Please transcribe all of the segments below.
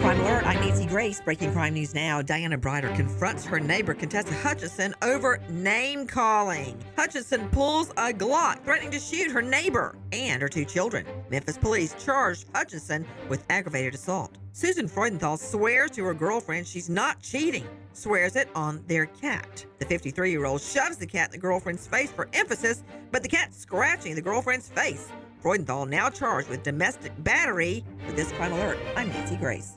Crime Alert, I'm Nancy Grace. Breaking crime news now. Diana Brider confronts her neighbor, Contessa Hutchison, over name calling. Hutchison pulls a Glock, threatening to shoot her neighbor and her two children. Memphis police charged Hutchison with aggravated assault. Susan Freudenthal swears to her girlfriend she's not cheating, swears it on their cat. The 53 year old shoves the cat in the girlfriend's face for emphasis, but the cat's scratching the girlfriend's face. Freudenthal now charged with domestic battery. For this crime alert, I'm Nancy Grace.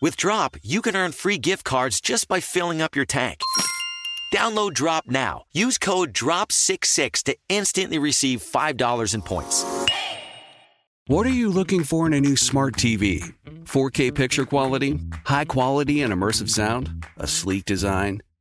With Drop, you can earn free gift cards just by filling up your tank. Download Drop now. Use code DROP66 to instantly receive $5 in points. What are you looking for in a new smart TV? 4K picture quality? High quality and immersive sound? A sleek design?